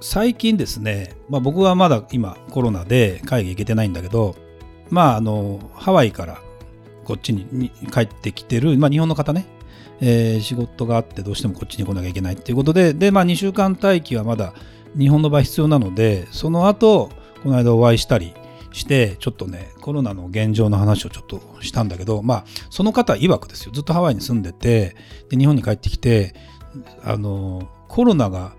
最近ですね、まあ、僕はまだ今コロナで海外行けてないんだけどまああのハワイからこっちに帰ってきてる、まあ、日本の方ね、えー、仕事があってどうしてもこっちに来なきゃいけないっていうことでで、まあ、2週間待機はまだ日本の場合必要なのでその後この間お会いしたりしてちょっとねコロナの現状の話をちょっとしたんだけどまあその方曰くですよ。ずっとハワイに住んでてで日本に帰ってきてあのコロナが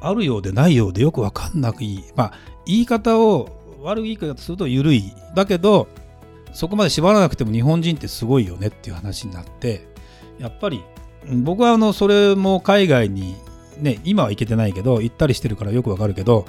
あるようでないようでよくわかんなくいい。まあ、言い方を悪い言い方すると緩い。だけど、そこまで縛らなくても日本人ってすごいよねっていう話になって、やっぱり僕はあのそれも海外にね、今は行けてないけど、行ったりしてるからよくわかるけど、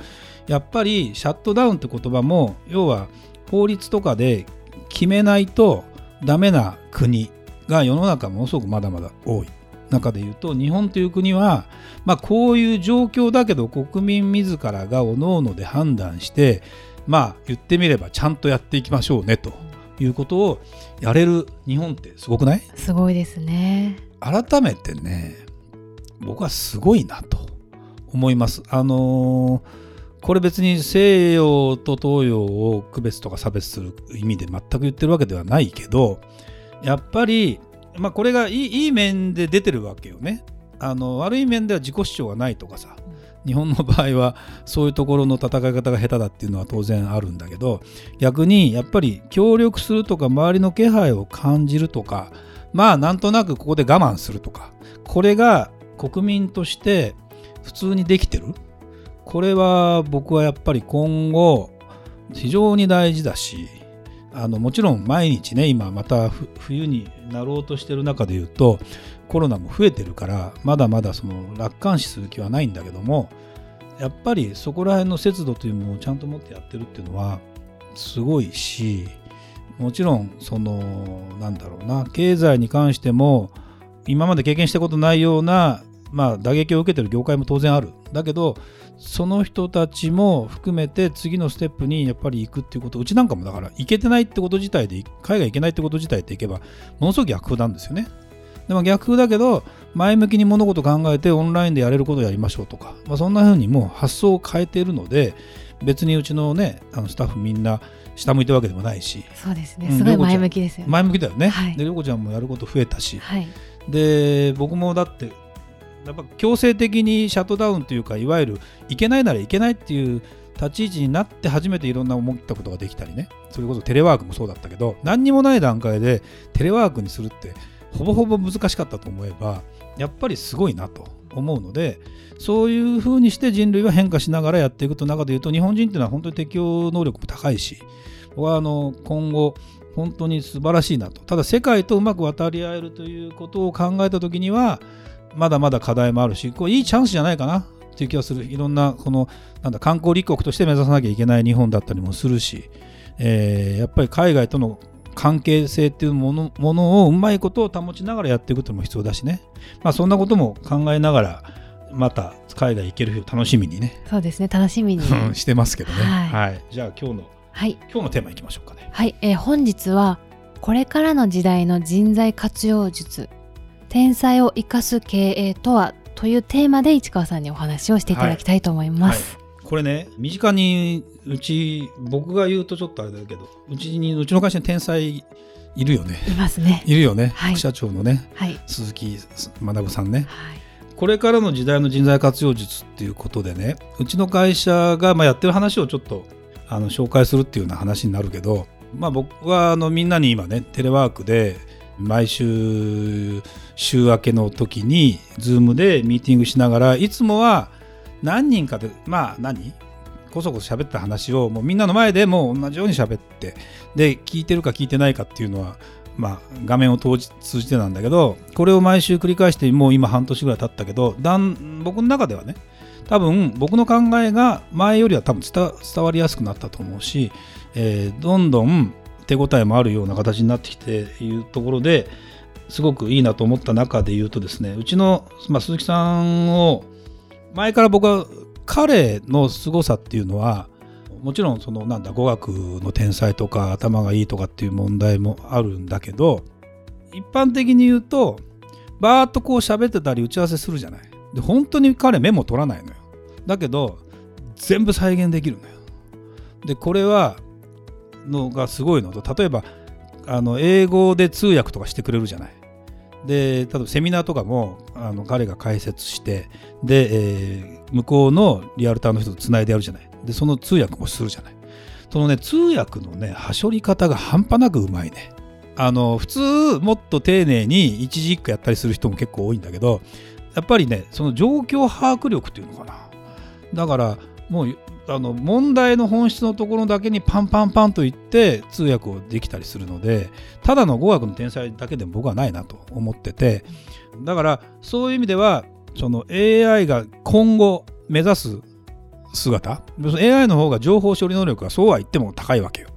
やっぱりシャットダウンって言葉も、要は法律とかで決めないとダメな国が世の中ものすごくまだまだ多い。中で言うと日本という国は、まあ、こういう状況だけど国民自らが各々で判断してまあ言ってみればちゃんとやっていきましょうねということをやれる日本ってすごくない？すごいですね。改めてね僕はすごいなと思います。あのー、これ別に西洋と東洋を区別とか差別する意味で全く言ってるわけではないけどやっぱりまあ、これがいいいい面で出てるわけよね。あの悪い面では自己主張がないとかさ。日本の場合はそういうところの戦い方が下手だっていうのは当然あるんだけど逆にやっぱり協力するとか周りの気配を感じるとかまあなんとなくここで我慢するとか。これが国民として普通にできてる。これは僕はやっぱり今後非常に大事だしあのもちろん毎日ね今また冬になろうとしてる中で言うとコロナも増えてるからまだまだその楽観視する気はないんだけどもやっぱりそこら辺の節度というものをちゃんと持ってやってるっていうのはすごいしもちろんそのなんだろうな経済に関しても今まで経験したことないようなまあ打撃を受けてる業界も当然ある。だけどその人たちも含めて次のステップにやっぱり行くっていうことうちなんかもだから行けてないってこと自体で海外行けないってこと自体でいけばものすごく逆風なんですよね。でも逆風だけど前向きに物事考えてオンラインでやれることをやりましょうとか、まあ、そんな風にもう発想を変えているので別にうちのねあのスタッフみんな下向いてるわけでもないし。そうですね。すごい前向きですよね。前向きだよね、はい、で涼子ちゃんもやること増えたし、はい、で僕もだってやっぱ強制的にシャットダウンというかいわゆるいけないならいけないっていう立ち位置になって初めていろんな思ったことができたりね。それこそテレワークもそうだったけど何にもない段階でテレワークにするってほぼほぼ難しかったと思えばやっぱりすごいなと思うのでそういうふうにして人類は変化しながらやっていくと中で言うと日本人っていうのは本当に適応能力も高いし僕はあの今後本当に素晴らしいなと。ただ世界とうまく渡り合えるということを考えた時にはまだまだ課題もあるし、これいいチャンスじゃないかなっていう気がする。いろんな、この、なんだ、観光立国として目指さなきゃいけない日本だったりもするし、えー、やっぱり海外との関係性っていうものものをうまいことを保ちながらやっていくっていうのも必要だしね。まあそんなことも考えながら、また海外行ける日を楽しみにね。そうですね、楽しみに。してますけどね。はい、はい。じゃあ今日の、はい、今日のテーマいきましょうかね。はい、えー、本日は、これからの時代の人材活用術天才を生かす経営とはというテーマで市川さんにお話をしていただきたいと思います。はいはい、これね身近にうち僕が言うとちょっとあれだけどうちにうちの会社に天才いるよね。いますね。いるよね。副社長のね、はい、鈴木学さんね。これからの時代の人材活用術っていうことでねうちの会社がまあやってる話をちょっとあの紹介するっていうような話になるけど、まあ、僕はあのみんなに今ねテレワークで毎週週明けの時に Zoom でミーティングしながらいつもは何人かでまあ何？こそこそ喋った話をもうみんなの前でもう同じように喋ってで聞いてるか聞いてないかっていうのはまあ、画面を通じてなんだけどこれを毎週繰り返してもう今半年ぐらい経ったけどだん僕の中ではね多分僕の考えが前よりは多分伝わりやすくなったと思うし、えー、どんどん手応えもあるような形になってきているところですごくいいなと思った中で言うとですねうちの、まあ、鈴木さんを前から僕は彼の凄さっていうのはもちろんそのなんだ語学の天才とか頭がいいとかっていう問題もあるんだけど一般的に言うとバーッとこう喋ってたり打ち合わせするじゃない。で本当に彼メモ取らないのよ。だけど全部再現できるのよ。でこれはのがすごいのと例えばあの英語で通訳とかしてくれるじゃない。で例えばセミナーとかもあの彼が解説してで、えー、向こうのリアルターの人とつないでやるじゃない。でその通訳もするじゃない。そのね通訳のねはしょり方が半端なくうまいね。あの普通もっと丁寧に一字一句やったりする人も結構多いんだけどやっぱりねその状況把握力っていうのかな。だからもうあの問題の本質のところだけにパンパンパンと言って通訳をできたりするのでただの語学の天才だけでも僕はないなと思っててだからそういう意味ではその AI が今後目指す姿 AI の方が情報処理能力がそうは言っても高いわけよ。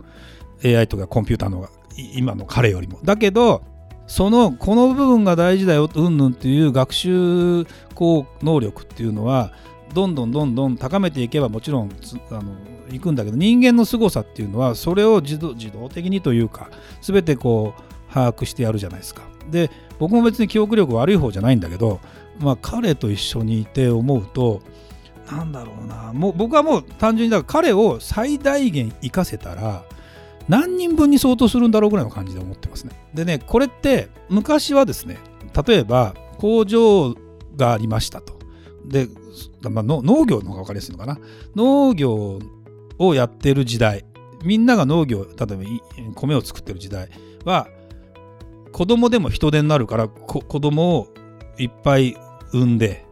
AI とかコンピューターの方が今の彼よりも。だけどそのこの部分が大事だようんぬんっていう学習能力っていうのはどんどんどんどん高めていけばもちろんあのいくんだけど人間の凄さっていうのはそれを自動自動的にというか全てこう把握してやるじゃないですか。で僕も別に記憶力悪い方じゃないんだけど、まあ、彼と一緒にいて思うとなんだろうなもう僕はもう単純にだから彼を最大限活かせたら何人分に相当するんだろうぐらいの感じで思ってますね。でねこれって昔はですね例えば工場がありましたと。で、まあ、農業の方が分かりやすいのかな農業をやってる時代みんなが農業例えば米を作ってる時代は子供でも人手になるから子供をいっぱい産んで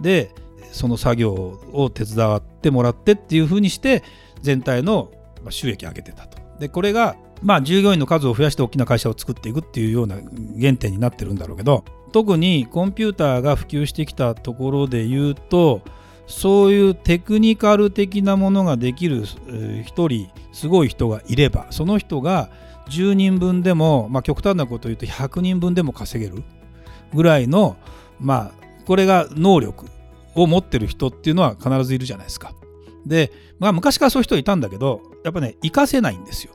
でその作業を手伝ってもらってっていうふうにして全体の収益を上げてたと。でこれがまあ従業員の数を増やして大きな会社を作っていくっていうような原点になってるんだろうけど特にコンピューターが普及してきたところで言うとそういうテクニカル的なものができる一人すごい人がいればその人が10人分でも、まあ、極端なこと言うと100人分でも稼げるぐらいのまあこれが能力を持ってる人っていうのは必ずいるじゃないですか。で、まあ、昔からそういう人いたんだけどやっぱね活かせないんですよ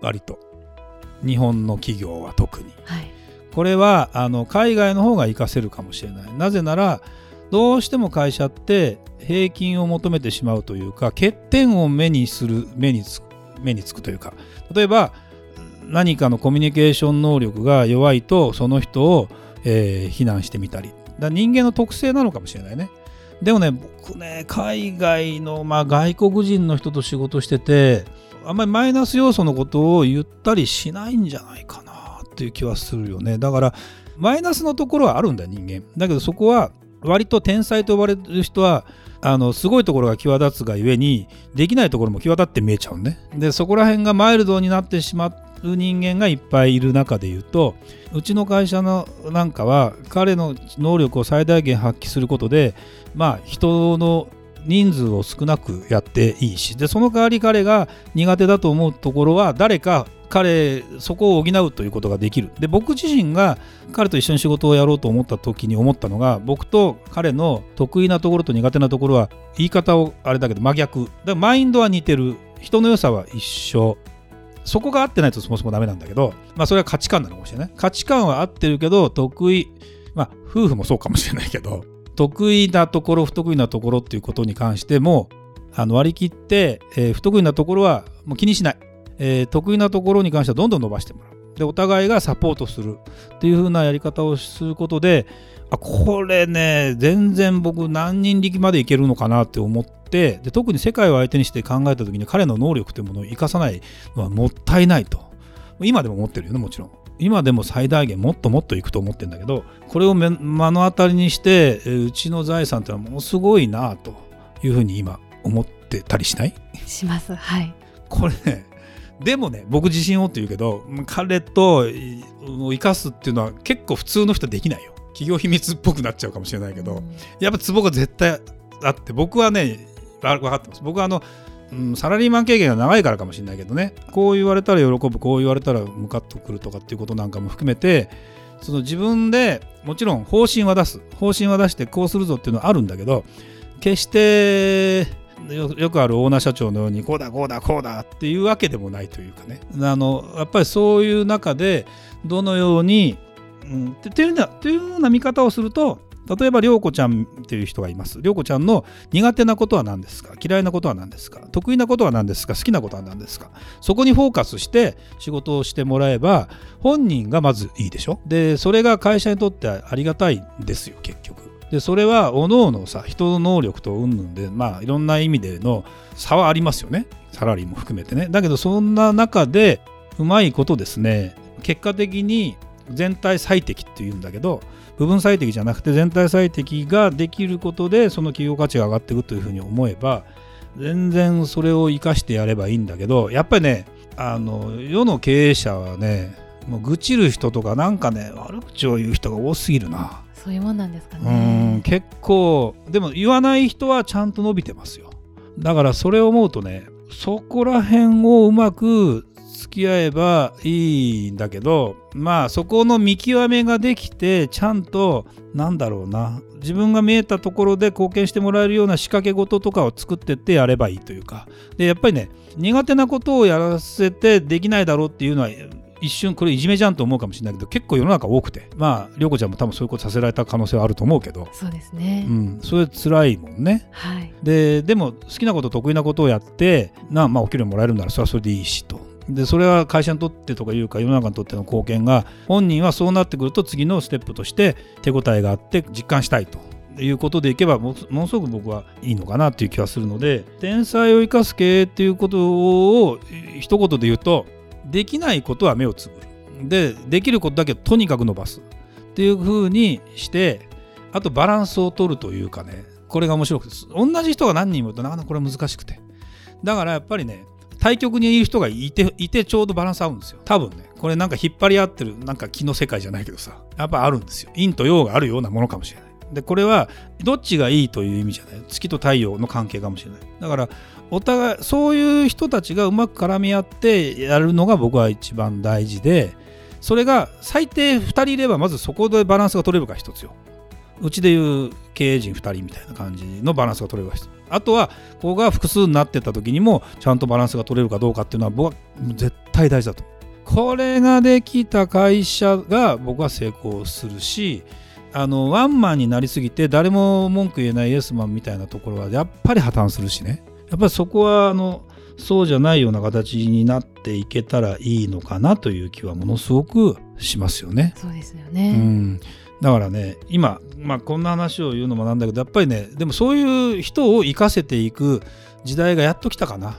割と日本の企業は特に。はいこれはあの海外の方が活かせるかもしれない。なぜならどうしても会社って平均を求めてしまうというか欠点を目にする目につく目につくというか。例えば何かのコミュニケーション能力が弱いとその人を、えー、非難してみたり。だ人間の特性なのかもしれないね。でもね僕ね海外の、まあ、外国人の人と仕事しててあんまりマイナス要素のことを言ったりしないんじゃないかな。っていう気はするよね。だからマイナスのところはあるんだ人間。だけどそこは割と天才と呼ばれる人はあのすごいところが際立つがゆえにできないところも際立って見えちゃうね。でそこら辺がマイルドになってしまう人間がいっぱいいる中で言うとうちの会社のなんかは彼の能力を最大限発揮することでまあ人の人数を少なくやっていいしでその代わり彼が苦手だと思うところは誰か彼そこを補うということができる。で僕自身が彼と一緒に仕事をやろうと思った時に思ったのが僕と彼の得意なところと苦手なところは言い方をあれだけど真逆。だからマインドは似てる。人の良さは一緒。そこが合ってないとそもそもダメなんだけど、まあ、それは価値観なのかもしれない。価値観は合ってるけど得意まあ夫婦もそうかもしれないけど得意なところ不得意なところっていうことに関してもあの割り切って、えー、不得意なところはもう気にしない。えー、得意なところに関してはどんどん伸ばしてもらう。でお互いがサポートするっていう風なやり方をすることであこれね全然僕何人力までいけるのかなって思ってで特に世界を相手にして考えた時に彼の能力というものを生かさないのはもったいないと。今でも思ってるよねもちろん。今でも最大限もっともっといくと思ってるんだけどこれを目の当たりにしてうちの財産ってのはものすごいなというふうに今思ってたりしない？します。はい。これねでもね僕自信をって言うけど彼と生かすっていうのは結構普通の人はできないよ。企業秘密っぽくなっちゃうかもしれないけど、やっぱツボが絶対あって僕はね分かってます。僕はあの、サラリーマン経験が長いからかもしれないけどね。こう言われたら喜ぶこう言われたらムカッとくるとかっていうことなんかも含めてその自分でもちろん方針は出す。方針は出してこうするぞっていうのはあるんだけど決してよくあるオーナー社長のようにこうだこうだこうだっていうわけでもないというかね。あのやっぱりそういう中でどのように、うん、っていうような見方をすると例えば涼子ちゃんっていう人がいます。涼子ちゃんの苦手なことは何ですか？嫌いなことは何ですか？得意なことは何ですか？好きなことは何ですか？そこにフォーカスして仕事をしてもらえば本人がまずいいでしょ？でそれが会社にとってありがたいんですよ結局。でそれは各々さ人の能力とうんぬんでまあいろんな意味での差はありますよね。サラリーも含めてね。だけどそんな中でうまいことですね。結果的に全体最適っていうんだけど部分最適じゃなくて全体最適ができることでその企業価値が上がっていくというふうに思えば全然それを生かしてやればいいんだけどやっぱりねあの世の経営者はねもう愚痴る人とかなんかね悪口を言う人が多すぎるな。そういうもんなんですかね。うん結構でも言わない人はちゃんと伸びてますよ。だからそれを思うとねそこら辺をうまく付き合えばいいんだけどまあそこの見極めができてちゃんとなんだろうな。自分が見えたところで貢献してもらえるような仕掛け事とかを作ってってやればいいというか。でやっぱりね苦手なことをやらせてできないだろうっていうのは一瞬これいじめじゃんと思うかもしれないけど結構世の中多くて。まあ涼子ちゃんも多分そういうことさせられた可能性はあると思うけど。そうですね、うん、それ辛いもんね、はい、ででも好きなこと得意なことをやってな、まあ、お給料もらえるならそれはそれでいいしと。でそれは会社にとってとかいうか世の中にとっての貢献が本人はそうなってくると次のステップとして手応えがあって実感したいと。いうことでいけばものすごく僕はいいのかなっていう気はするので天才を生かす経営っていうことを一言で言うとできないことは目をつぶる。でできることだけとにかく伸ばすっていうふうにしてあとバランスを取るというかねこれが面白くて同じ人が何人もいるとなかなかこれ難しくて。だからやっぱりね対極にいる人がいていてちょうどバランス合うんですよ。多分ねこれなんか引っ張り合ってるなんか気の世界じゃないけどさやっぱあるんですよ。陰と陽があるようなものかもしれない。でこれはどっちがいいという意味じゃない。月と太陽の関係かもしれない。だからお互いそういう人たちがうまく絡み合ってやるのが僕は一番大事でそれが最低2人いればまずそこでバランスが取れるか一つよ。うちでいう経営陣2人みたいな感じのバランスが取れるか一つ。あとはここが複数になってた時にもちゃんとバランスが取れるかどうかっていうのは僕は絶対大事だと。これができた会社が僕は成功するしあのワンマンになりすぎて誰も文句言えないイエスマンみたいなところはやっぱり破綻するしねやっぱりそこはあのそうじゃないような形になっていけたらいいのかなという気はものすごくしますよね。そうですよね、うん、だからね今、まあ、こんな話を言うのもなんだけどやっぱりねでもそういう人を生かせていく時代がやっと来たかな。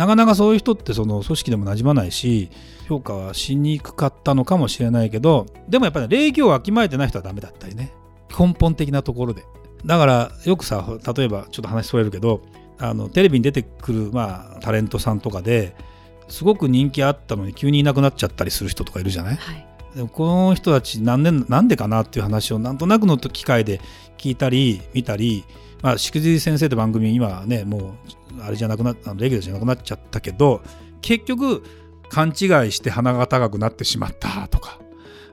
なかなかそういう人ってその組織でもなじまないし評価はしにくかったのかもしれないけどでもやっぱり、ね、礼儀をわきまえてない人はダメだったりね。根本的なところで。だからよくさ例えばちょっと話それるけどあのテレビに出てくる、まあ、タレントさんとかですごく人気あったのに急にいなくなっちゃったりする人とかいるじゃない、はい、でもこの人たち何年なんでかなっていう話をなんとなくの機会で聞いたり見たり、まあ、しくじり先生って番組今ねもうあれじゃなくなあのレギュラーじゃなくなっちゃったけど結局勘違いして鼻が高くなってしまったとか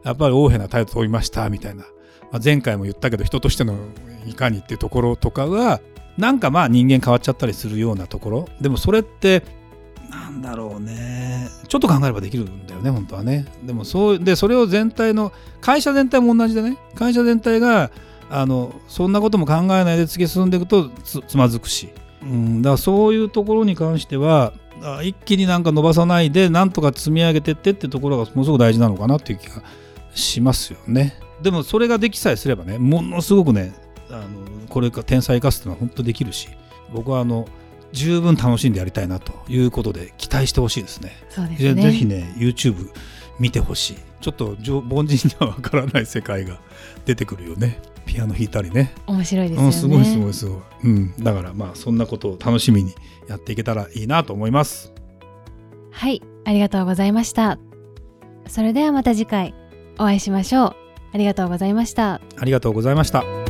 やっぱり横柄な態度を取りましたみたいな、まあ、前回も言ったけど人としてのいかにっていうところとかがなんかまあ人間変わっちゃったりするようなところ。でもそれってなんだろうね。ちょっと考えればできるんだよね本当はね。でもそうでそれを全体の会社全体も同じでね。会社全体があのそんなことも考えないで突き進んでいくとつまずくし、うん、だからそういうところに関しては一気になんか伸ばさないでなんとか積み上げてってってところがものすごく大事なのかなっていう気がしますよね。でもそれができさえすればねものすごくねあのこれか天才生かすっていうのは本当できるし僕はあの十分楽しんでやりたいなということで期待してほしいですね。そうですね。ぜひね YouTube 見てほしい。ちょっと凡人にはわからない世界が出てくるよねピアノ弾いたりね。面白いですよね、うん、すごいすごいすごい、うん、だからまあそんなことを楽しみにやっていけたらいいなと思います。はいありがとうございました。それではまた次回お会いしましょう。ありがとうございました。ありがとうございました